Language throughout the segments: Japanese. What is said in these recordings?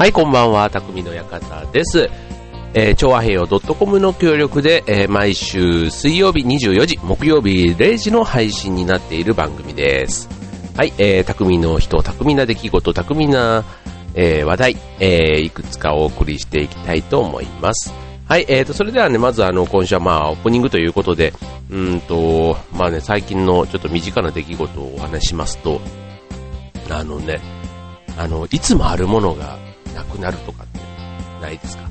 はい、こんばんは、匠の館です。えー、調和平洋 .com の協力で、えー毎週水曜日24時、木曜日0時の配信になっている番組です。はい、えー、匠の人、匠な出来事、匠な、えー話題、えーいくつかお送りしていきたいと思います。はい、えーと、それではね、まずあの、今週はまあ、オープニングということで、うんと、まあね、最近のちょっと身近な出来事をお話しますと、あのね、あの、いつもあるものがなくなるとかってないですか？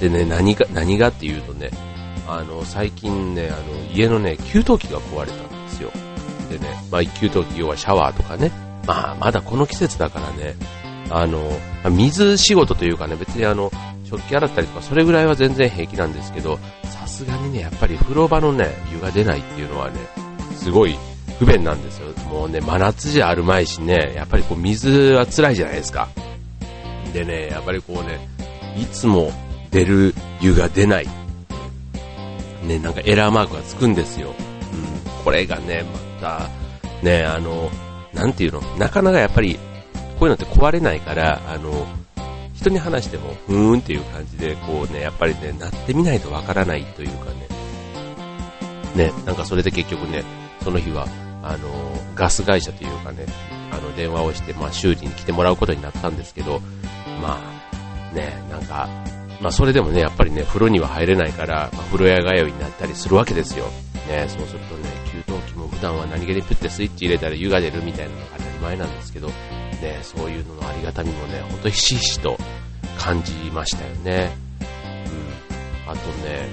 でね、何が、何がっていうとね、あの、最近ね、あの、家のね、給湯器が壊れたんですよ。でね、まあ、給湯器要はシャワーとかね、まあ、まだこの季節だからね、あの、水仕事というかね、別にあの、食器洗ったりとか、それぐらいは全然平気なんですけど、さすがにね、やっぱり風呂場のね、湯が出ないっていうのはね、すごい不便なんですよ。もうね、真夏じゃあるまいしね、やっぱりこう水は辛いじゃないですか。でね、やっぱりこうね、いつも出る湯が出ない。ね、なんかエラーマークがつくんですよ。うん、これがね、また、ね、あの、なんていうの、なかなかやっぱり、こういうのって壊れないから、あの、人に話しても、ふーんっていう感じで、こうね、やっぱりね、なってみないとわからないというかね、ね、なんかそれで結局ね、その日は、あの、ガス会社というかね、あの、電話をして、まあ、修理に来てもらうことになったんですけど、まあ、ね、なんか、まあ、それでもね、やっぱりね、風呂には入れないから、まあ、風呂屋通いになったりするわけですよ。ね、そうするとね、給湯器も普段は何気にプッてスイッチ入れたら湯が出るみたいなのが当たり前なんですけど、ね、そういうののありがたみもね、ほんとひしひしと感じましたよね。うん。あとね、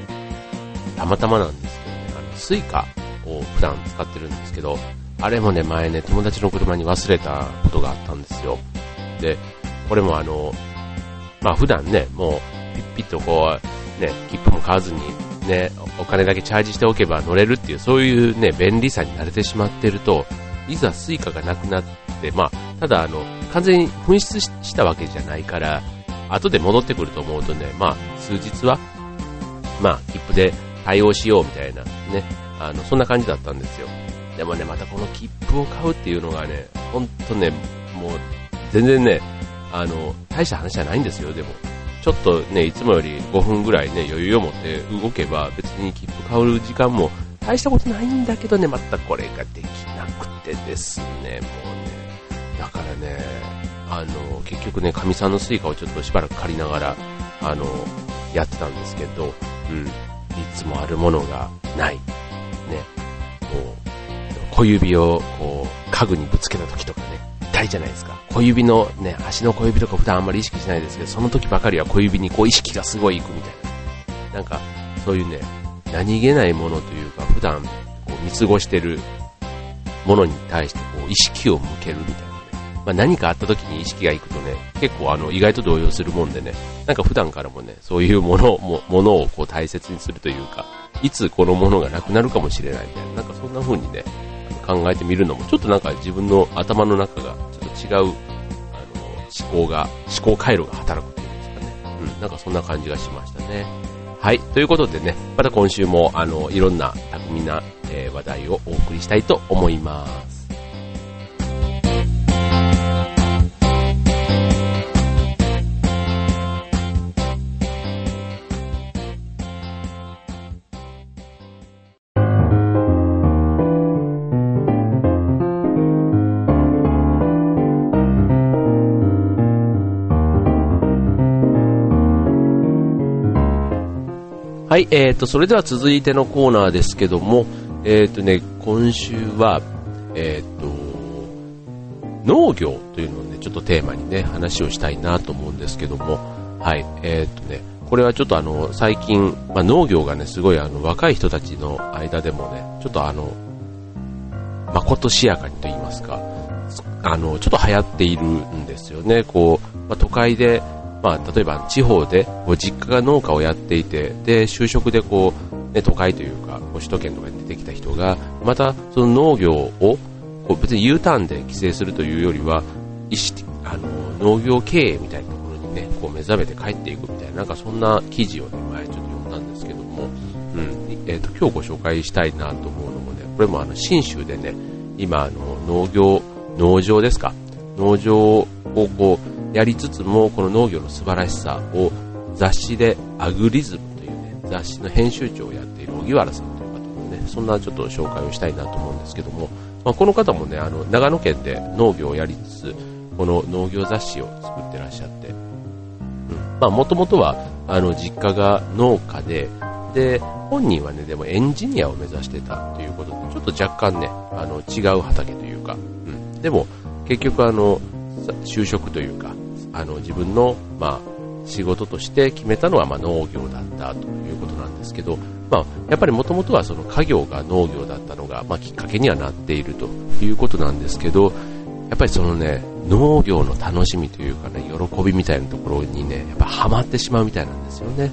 たまたまなんですけどね、あの、スイカを普段使ってるんですけど、あれもね、前ね、友達の車に忘れたことがあったんですよ。で、これもあの、まあ普段ね、もう、ピッピッとこう、ね、切符も買わずに、ね、お金だけチャージしておけば乗れるっていう、そういうね、便利さに慣れてしまってると、いざスイカがなくなって、まあ、ただあの、完全に紛失したわけじゃないから、後で戻ってくると思うとね、まあ、数日は、まあ、切符で対応しようみたいな、ね、あの、そんな感じだったんですよ。でもね、またこの切符を買うっていうのがね、ほんとね、もう、全然ね、あの、大した話じゃないんですよ、でも。ちょっとね、いつもより5分ぐらいね、余裕を持って動けば、別に切符買う時間も大したことないんだけどね、またこれができなくてですね、もうね、だからね、あの、結局ね、カミさんのスイカをちょっとしばらく借りながら、あの、やってたんですけど、うん、いつもあるものがない。ね、こう、小指をこう、家具にぶつけた時とかね、痛いじゃないですか。小指のね、足の小指とか普段あんまり意識しないですけど、その時ばかりは小指にこう意識がすごいいくみたいな。なんか、そういうね、何気ないものというか、普段こう見過ごしてるものに対してこう意識を向けるみたいなね。まあ、何かあった時に意識がいくとね、結構あの意外と動揺するもんでね、なんか普段からもね、そういうものもものをこう大切にするというか、いつこのものがなくなるかもしれないみたいな、なんかそんな風にね、考えてみるのも、ちょっとなんか自分の頭の中が違う、あの、思考が、思考回路が働くというんですかね。うん、なんかそんな感じがしましたね。はい。ということでね、また今週も、あの、いろんな巧みな、えー話題をお送りしたいと思います。はい、えーと、それでは続いてのコーナーですけども、えーとね、今週は、えーと、農業というのをね、ちょっとテーマにね、話をしたいなと思うんですけども、はい、えーとね、これはちょっとあの、最近、まあ、農業がね、すごいあの、若い人たちの間でもね、ちょっとあの、まことしやかにと言いますか、あの、ちょっと流行っているんですよね。こう、まあ、都会で、まあ、例えば地方でこう実家が農家をやっていて、で、就職でこう、ね、都会というか、首都圏とかに出てきた人が、またその農業を、こう別に U ターンで規制するというよりは、意識、あの、農業経営みたいなところにね、こう目覚めて帰っていくみたいな、なんかそんな記事をね、前ちょっと読んだんですけども、うん、えっ、と、今日ご紹介したいなと思うのもね、これもあの、新州でね、今あの、農業、農場ですか。農場をこう、やりつつも、この農業の素晴らしさを雑誌でアグリズムというね、雑誌の編集長をやっている荻原さんという方のね、そんなちょっと紹介をしたいなと思うんですけども、まあ、この方もね、あの、長野県で農業をやりつつ、この農業雑誌を作ってらっしゃって、うん。まあ、もともとは、あの、実家が農家で、で、本人はね、でもエンジニアを目指してたということで、ちょっと若干ね、あの、違う畑というか、うん。でも、結局あの、就職というか、あの、自分の、まあ、仕事として決めたのは、まあ、農業だったということなんですけど、まあ、やっぱりもともとはその家業が農業だったのが、まあ、きっかけにはなっているということなんですけど、やっぱりそのね、農業の楽しみというかね、喜びみたいなところにね、やっぱハマってしまうみたいなんですよね。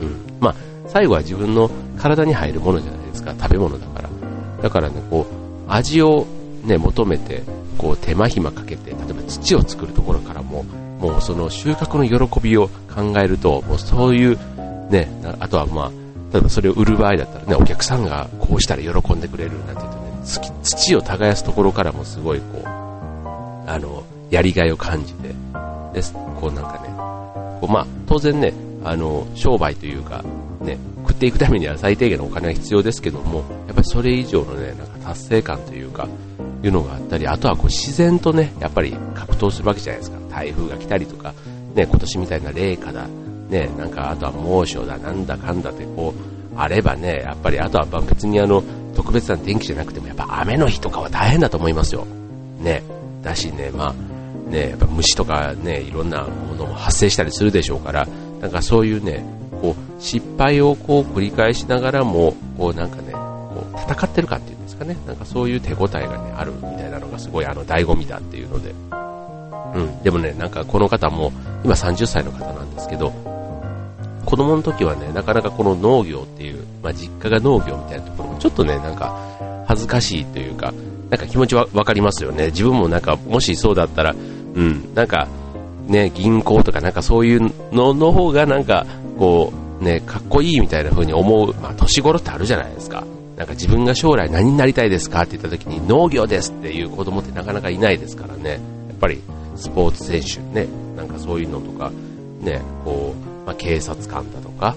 うん。まあ、最後は自分の体に入るものじゃないですか、食べ物だから。だからね、こう、味をね、求めて、こう、手間暇かけて、例えば土を作るところからも、もうその収穫の喜びを考えると、もうそういう、ね、あとはまあ、例えばそれを売る場合だったらね、お客さんがこうしたら喜んでくれるなんて言うとね、土を耕すところからもすごいこう、あの、やりがいを感じて、です、こうなんかね、こうまあ、当然ね、あの、商売というか、ね、食っていくためには最低限のお金が必要ですけども、やっぱりそれ以上のね、なんか達成感というか、いうのがあったり、あとはこう自然とね、やっぱり格闘するわけじゃないですか。台風が来たりとか、ね、今年みたいな冷夏だ、ね、なんかあとは猛暑だ、なんだかんだってこう、あればね、やっぱりあとは別にあの、特別な天気じゃなくてもやっぱ雨の日とかは大変だと思いますよ。ね。だしね、まあ、ね、やっぱ虫とかね、いろんなものも発生したりするでしょうから、なんかそういうね、こう、失敗をこう繰り返しながらも、こうなんかね、こう、戦ってるかっていうかね、なんかそういう手応えがね、あるみたいなのがすごいあの、醍醐味だっていうので、うん、でもね、なんかこの方も、今30歳の方なんですけど、子供の時はね、なかなかこの農業っていう、まあ、実家が農業みたいなところもちょっとね、なんか恥ずかしいというか、なんか気持ちはわかりますよね。自分もなんか、もしそうだったら、うん、なんか、ね、銀行とかなんかそういうのの方がなんか、こう、ね、かっこいいみたいな風に思う、まあ、年頃ってあるじゃないですか。なんか自分が将来何になりたいですかって言った時に農業ですっていう子供ってなかなかいないですからね。やっぱりスポーツ選手ね、なんかそういうのとか、ね、こう、まあ、警察官だとか、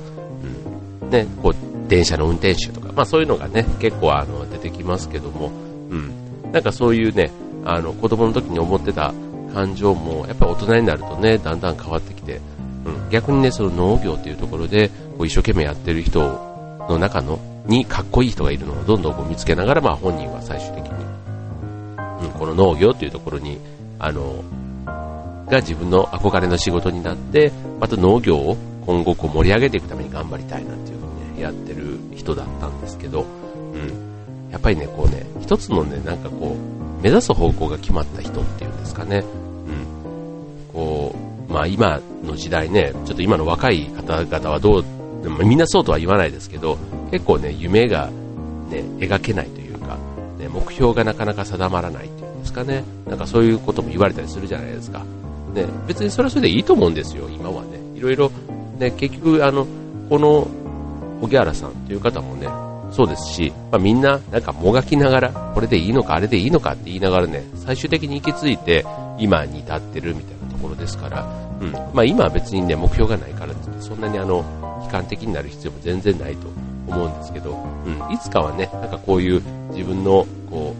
うん、ね、こう、電車の運転手とか、まあそういうのがね、結構あの、出てきますけども、うん、なんかそういうね、あの、子供の時に思ってた感情も、やっぱ大人になるとね、だんだん変わってきて、うん、逆にね、その農業っていうところで、こう一生懸命やってる人の中の、にかっこいい人がいるのをどんどんこう見つけながら、まあ本人は最終的に、うん、この農業っていうところに、あの、が自分の憧れの仕事になって、また農業を今後こう盛り上げていくために頑張りたいなんていうふうにね、やってる人だったんですけど、うん。やっぱりね、こうね、一つのね、なんかこう、目指す方向が決まった人っていうんですかね、うん。こう、まあ今の時代ね、ちょっと今の若い方々はどう、みんなそうとは言わないですけど、結構ね、夢がね、描けないというか、ね、目標がなかなか定まらないっていうんですかね、なんかそういうことも言われたりするじゃないですか。ね、別にそれはそれでいいと思うんですよ、今はね。いろいろ、ね、結局、あの、この、荻原さんという方もね、そうですし、まあ、みんな、なんかもがきながら、これでいいのか、あれでいいのかって言いながらね、最終的に行き着いて、今に至ってるみたいなところですから、うん。まあ今は別にね、目標がないからってそんなにあの、観的になる必要も全然ないと思うんですけど、うん。いつかはね、なんかこういう自分の、こ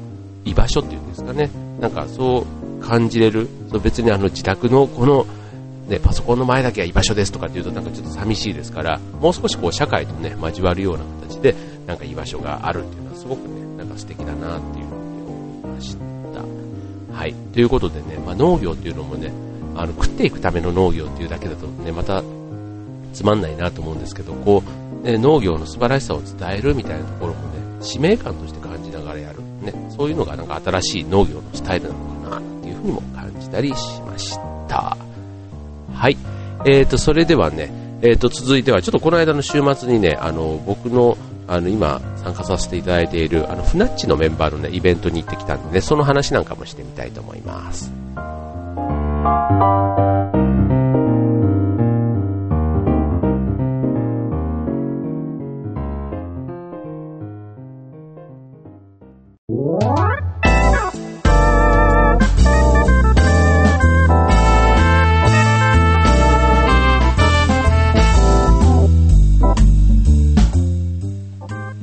う、居場所っていうんですかね、なんかそう感じれる、そう別にあの自宅のこの、ね、パソコンの前だけは居場所ですとかっていうとなんかちょっと寂しいですから、もう少しこう社会とね、交わるような形で、なんか居場所があるっていうのはすごくね、なんか素敵だなっていうふうに思いました。はい。ということでね、まあ、農業っていうのもね、あの、食っていくための農業っていうだけだとね、またつまんないなと思うんですけど、こう、ね、農業の素晴らしさを伝えるみたいなところもね、使命感として感じながらやる。ね、そういうのがなんか新しい農業のスタイルなのかなというふうにも感じたりしました。はい。えーと、それではね、えーと、続いては、ちょっとこの間の週末にね、あの、僕の、あの、今、参加させていただいている、あの、フナッチのメンバーのね、イベントに行ってきたんでね、その話なんかもしてみたいと思います。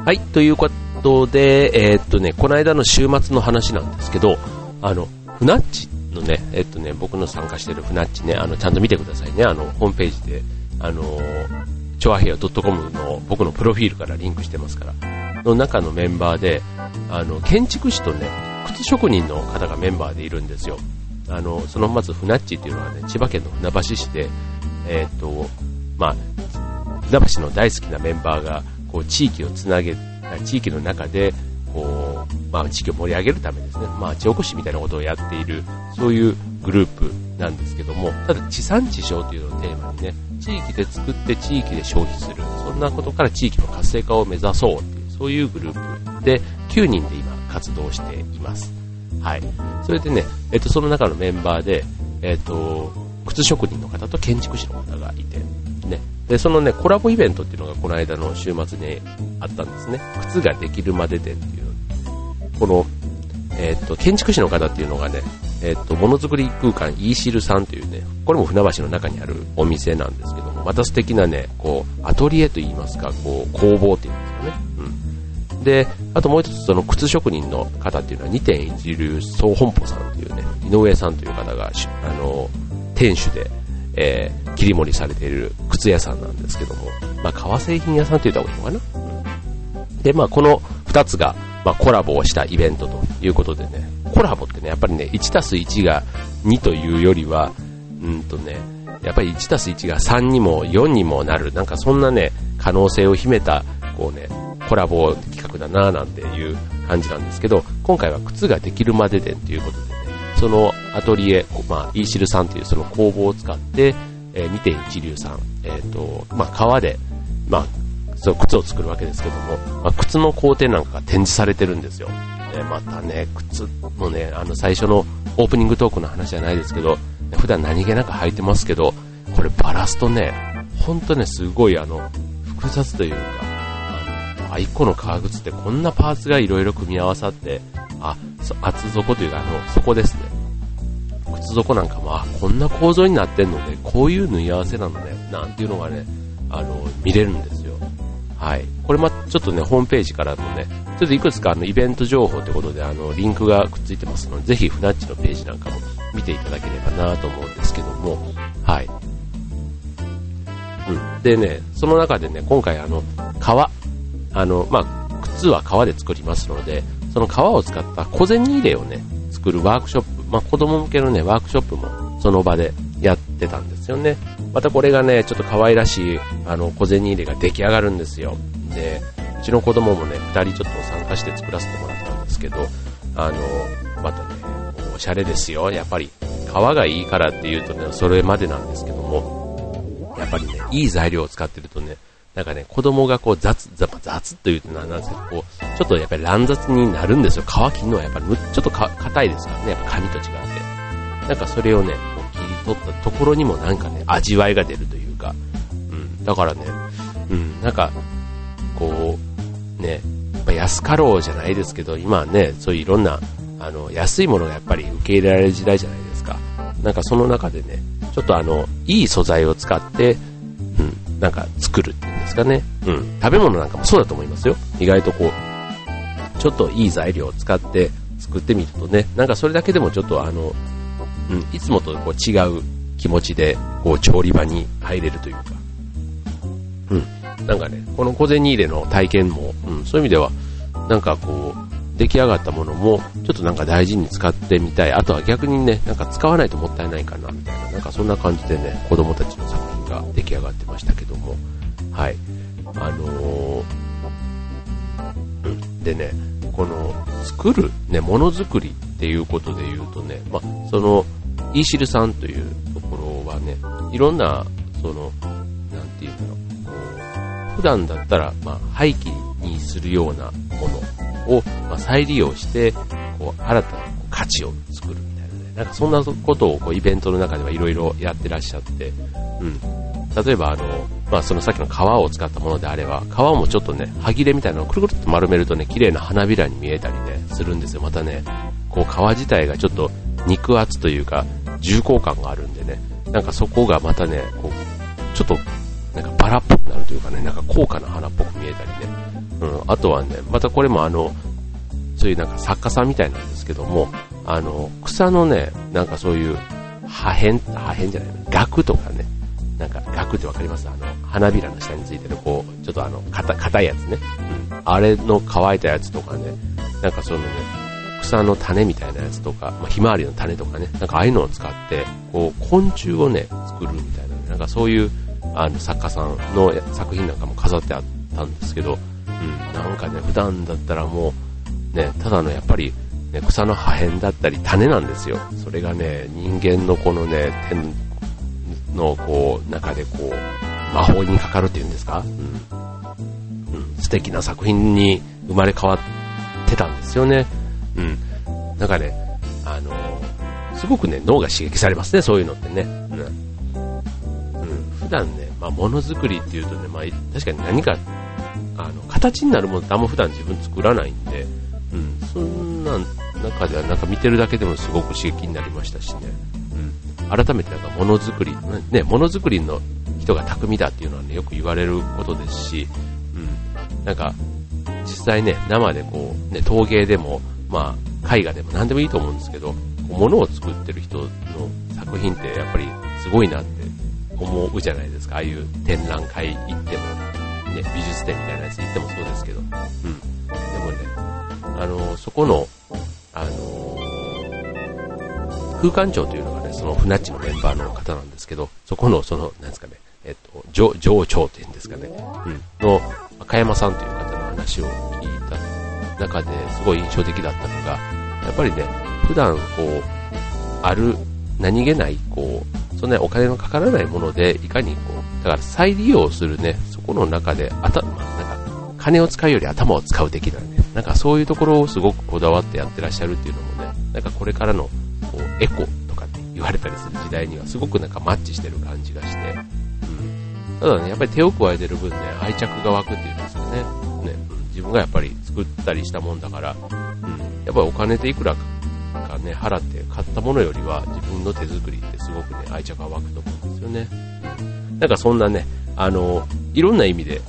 はい、ということで、えー、っとね、この間の週末の話なんですけど、あの、フナッチのね、えっとね、僕の参加してるフナッチね、あの、ちゃんと見てくださいね、あの、ホームページで、あの、チョアヘア .com の僕のプロフィールからリンクしてますから、の中のメンバーで、あの、建築士とね、靴職人の方がメンバーでいるんですよ。あの、そのまずフナッチっていうのはね、千葉県の船橋市で、えっと、まあ、船橋の大好きなメンバーが、こう地域をつなげ、地域の中で、こう、まあ地域を盛り上げるためですね、まあ地おこしみたいなことをやっている、そういうグループなんですけども、ただ地産地消というのをテーマにね、地域で作って地域で消費する、そんなことから地域の活性化を目指そうっていう、そういうグループで9人で今活動しています。はい。それでね、えっと、その中のメンバーで、えっと、靴職人の方と建築士の方がいて、で、そのね、コラボイベントっていうのがこの間の週末にあったんですね。靴ができるまででっていう。この、えっ、と、建築士の方っていうのがね、えっ、と、ものづくり空間イーシルさんというね、これも船橋の中にあるお店なんですけども、また素敵なね、こう、アトリエといいますか、こう、工房っていうんですかね。うん。で、あともう一つその靴職人の方っていうのは2.1流総本舗さんっていうね、井上さんという方が、あの、店主で、えー、切り盛りされている靴屋さんなんですけども、まあ、革製品屋さんと言った方がいいのかな。で、まあ、この2つが、まあ、コラボをしたイベントということでね、コラボってね、やっぱりね、1たす1が2というよりは、うんとね、やっぱり1たす1が3にも4にもなる、なんかそんなね、可能性を秘めた、こうね、コラボ企画だななんていう感じなんですけど、今回は靴ができるまででということで、そのアトリエ、まあ、イーシルさんというその工房を使って、えー、2.1流さん、えっ、ー、と、まあ、革で、まあ、そう、靴を作るわけですけども、まあ、靴の工程なんかが展示されてるんですよ。で、またね、靴のね、あの、最初のオープニングトークの話じゃないですけど、普段何気なく履いてますけど、これバラすとね、ほんとね、すごいあの、複雑というか、あの、あ、1個の革靴ってこんなパーツが色々組み合わさって、あ、厚底というか、あの、底ですね。靴底なんかも、あ、こんな構造になってんので、こういう縫い合わせなのね、なんていうのがね、あの、見れるんですよ。はい。これま、ちょっとね、ホームページからもね、ちょっといくつかあの、イベント情報ということで、あの、リンクがくっついてますので、ぜひ、フナッチのページなんかも見ていただければなと思うんですけども、はい。うん。でね、その中でね、今回あの、革、あの、まあ、靴は革で作りますので、その革を使った小銭入れをね、作るワークショップ、まあ、子供向けのね、ワークショップもその場でやってたんですよね。またこれがね、ちょっと可愛らしい、あの、小銭入れが出来上がるんですよ。で、うちの子供もね、二人ちょっと参加して作らせてもらったんですけど、あの、またね、おしゃれですよ。やっぱり、皮がいいからっていうとね、それまでなんですけども、やっぱりね、いい材料を使ってるとね、なんかね、子供がこう雑、雑というとなんですけど、こう、ちょっとやっぱり乱雑になるんですよ。皮切るのはやっぱりちょっと硬いですからね、やっぱ紙と違って。なんかそれをね、こう切り取ったところにもなんかね、味わいが出るというか、うん、だからね、うん、なんか、こう、ね、やっぱ安かろうじゃないですけど、今はね、そういういろんな、あの、安いものがやっぱり受け入れられる時代じゃないですか。なんかその中でね、ちょっとあの、いい素材を使って、なんか作るっていうんですかね。うん。食べ物なんかもそうだと思いますよ。意外とこう、ちょっといい材料を使って作ってみるとね、なんかそれだけでもちょっとあの、うん、いつもとこう違う気持ちで、こう調理場に入れるというか。うん。なんかね、この小銭入れの体験も、うん、そういう意味では、なんかこう、出来上がったものも、ちょっとなんか大事に使ってみたい。あとは逆にね、なんか使わないともったいないかな、みたいな、なんかそんな感じでね、子供たちの作品が出来上がってましたけども、はい。あのー、うん。でね、この、作る、ね、ものづくりっていうことで言うとね、ま、その、イーシルさんというところはね、いろんな、その、なんていうんだろう、こう、普段だったら、ま、廃棄にするようなものを、ま、再利用して、こう、新たな価値を作るみたいなね、なんかそんなことをこうイベントの中ではいろいろやってらっしゃって、うん。例えばあの、まあ、そのさっきの皮を使ったものであれば、皮もちょっとね、歯切れみたいなのをくるくるっと丸めるとね、綺麗な花びらに見えたりね、するんですよ。またね、こう皮自体がちょっと肉厚というか、重厚感があるんでね、なんかそこがまたね、こう、ちょっと、なんかバラっぽくなるというかね、なんか高価な花っぽく見えたりね、うん、あとはね、またこれもあの、そういうなんか作家さんみたいなんですけども、あの、草のね、なんかそういう破片、破片じゃない、額とかね、なんか額ってわかります？あの、花びらの下についてる、こう、ちょっとあの、硬いやつね。うん。あれの乾いたやつとかね、なんかそのね、草の種みたいなやつとか、まあ、ひまわりの種とかね、なんかああいうのを使って、こう、昆虫をね、作るみたいな、ね、なんかそういう、あの、作家さんの作品なんかも飾ってあったんですけど、うん、なんかね、普段だったらもう、ね、ただのやっぱり、ね、草の破片だったり種なんですよ。それがね、人間のこのね、天のこう、中でこう、魔法にかかるっていうんですか、うん、うん、素敵な作品に生まれ変わってたんですよね。うん。なんかね、あのすごくね、脳が刺激されますね、そういうのってね。うん。うん、普段ね、まあ、ものづくりっていうとね、まあ、確かに何か、あの、形になるものってあんま普段自分作らないんで、うん、そんな中ではなんか見てるだけでもすごく刺激になりましたしね。うん。改めてなんかものづくり、ね、ものづくりの人が巧みだっていうのはね、よく言われることですし、うん。なんか、実際ね、生でこう、ね、陶芸でも、まあ、絵画でも何でもいいと思うんですけど、物を作ってる人の作品ってやっぱりすごいなって思うじゃないですか。ああいう展覧会行っても、ね、美術展みたいなやつ行ってもそうですけど。うん。でもね、あの、そこの、あの、空間長というのがね、その船っちのメンバーの方なんですけど、そこの、その、なんですかね、えっと、上、上長っていうんですかね、うん、の、赤山さんという方の話を聞いた中ですごい印象的だったのが、やっぱりね、普段こう、ある、何気ない、こう、そんなお金のかからないもので、いかにこう、だから再利用するね、そこの中で、あた、まあ、なんか、金を使うより頭を使う的なね、なんかそういうところをすごくこだわってやってらっしゃるっていうのもね、なんかこれからの、エコとかって言われたりする時代にはすごくなんかマッチしてる感じがして、うん。ただね、やっぱり手を加えてる分ね、愛着が湧くっていうんですよね。ね、自分がやっぱり作ったりしたもんだから、うん。やっぱりお金でいくらかね、払って買ったものよりは自分の手作りってすごくね、愛着が湧くと思うんですよね。なんかそんなね、あの、いろんな意味で、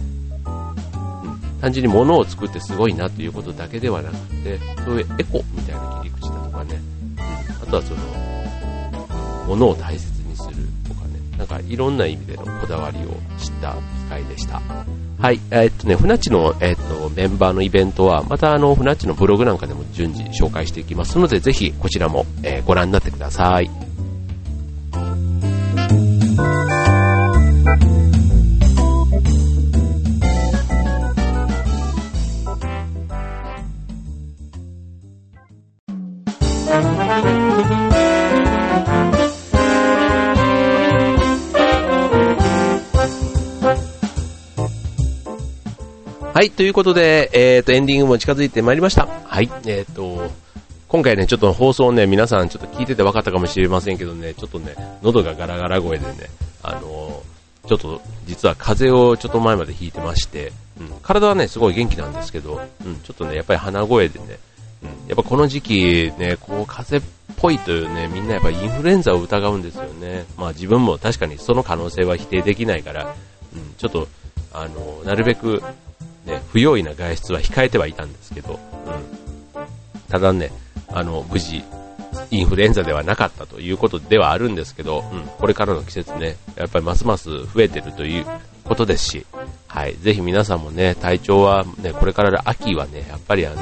単純に物を作ってすごいなということだけではなくて、そういうエコみたいな切り口、とはその、物を大切にするとかね、なんかいろんな意味でのこだわりを知った機会でした。はい、えー、っとね、船地の、えー、っと、メンバーのイベントは、またあの、船地のブログなんかでも順次紹介していきますので、ぜひこちらも、えー、ご覧になってください。はい、ということで、えっ、ー、と、エンディングも近づいてまいりました。はい、えっ、ー、と、今回ね、ちょっと放送ね、皆さんちょっと聞いてて分かったかもしれませんけどね、ちょっとね、喉がガラガラ声でね、あのー、ちょっと、実は風邪をちょっと前までひいてまして、うん、体はね、すごい元気なんですけど、うん、ちょっとね、やっぱり鼻声でね、やっぱこの時期ね、こう、風邪っぽいというね、みんなやっぱインフルエンザを疑うんですよね。まあ自分も確かにその可能性は否定できないから、うん、ちょっと、あの、なるべくね、不用意な外出は控えてはいたんですけど、うん。ただね、あの、無事、インフルエンザではなかったということではあるんですけど、うん、これからの季節ね、やっぱりますます増えてるということですし、はい、ぜひ皆さんもね、体調はね、これからの秋はね、やっぱりあの、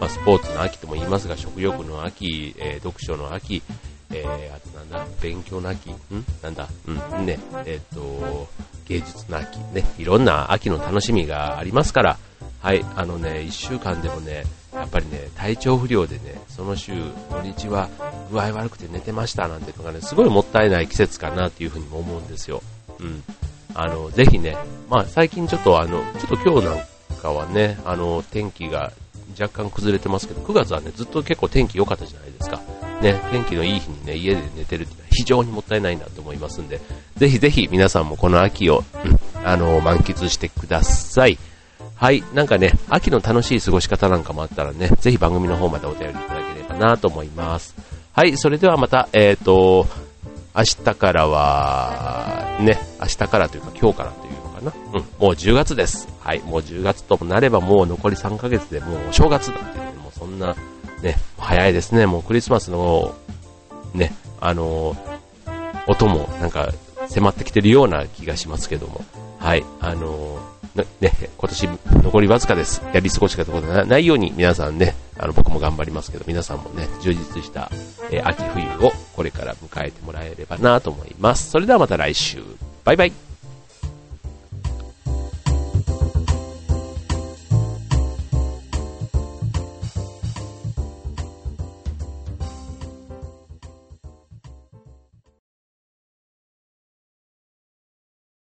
まあ、スポーツの秋とも言いますが、食欲の秋、えー、読書の秋、えー、あとなんだ、勉強の秋、ん？なんだ、うん、ね、えっ、と、芸術の秋、ね、いろんな秋の楽しみがありますから、はい、あのね、一週間でもね、やっぱりね、体調不良でね、その週、土日は具合悪くて寝てましたなんていうのがね、すごいもったいない季節かなっていうふうにも思うんですよ。うん。あの、ぜひね、まあ最近ちょっとあの、ちょっと今日なんかはね、あの、天気が若干崩れてますけど、9月はね、ずっと結構天気良かったじゃないですか。ね、天気のいい日にね、家で寝てるってのは非常にもったいないなと思いますんで、ぜひぜひ皆さんもこの秋を、あの、満喫してください。はい、なんかね、秋の楽しい過ごし方なんかもあったらね、ぜひ番組の方までお便りいただければなと思います。はい、それではまた、えっ、ー、と、明日からは、ね、明日からというか今日からというかな。うん、もう10月です。はい、もう10月ともなればもう残り3ヶ月でもうお正月だっていう、もうそんな、ね、早いですね。もうクリスマスの、ね、あの音もなんか迫ってきてるような気がしますけども。はい、あのね、今年残りわずかです。やり過ごし方ことないように皆さんね、あの僕も頑張りますけど、皆さんもね、充実した、え、秋冬をこれから迎えてもらえればなと思います。それではまた来週。バイバイ。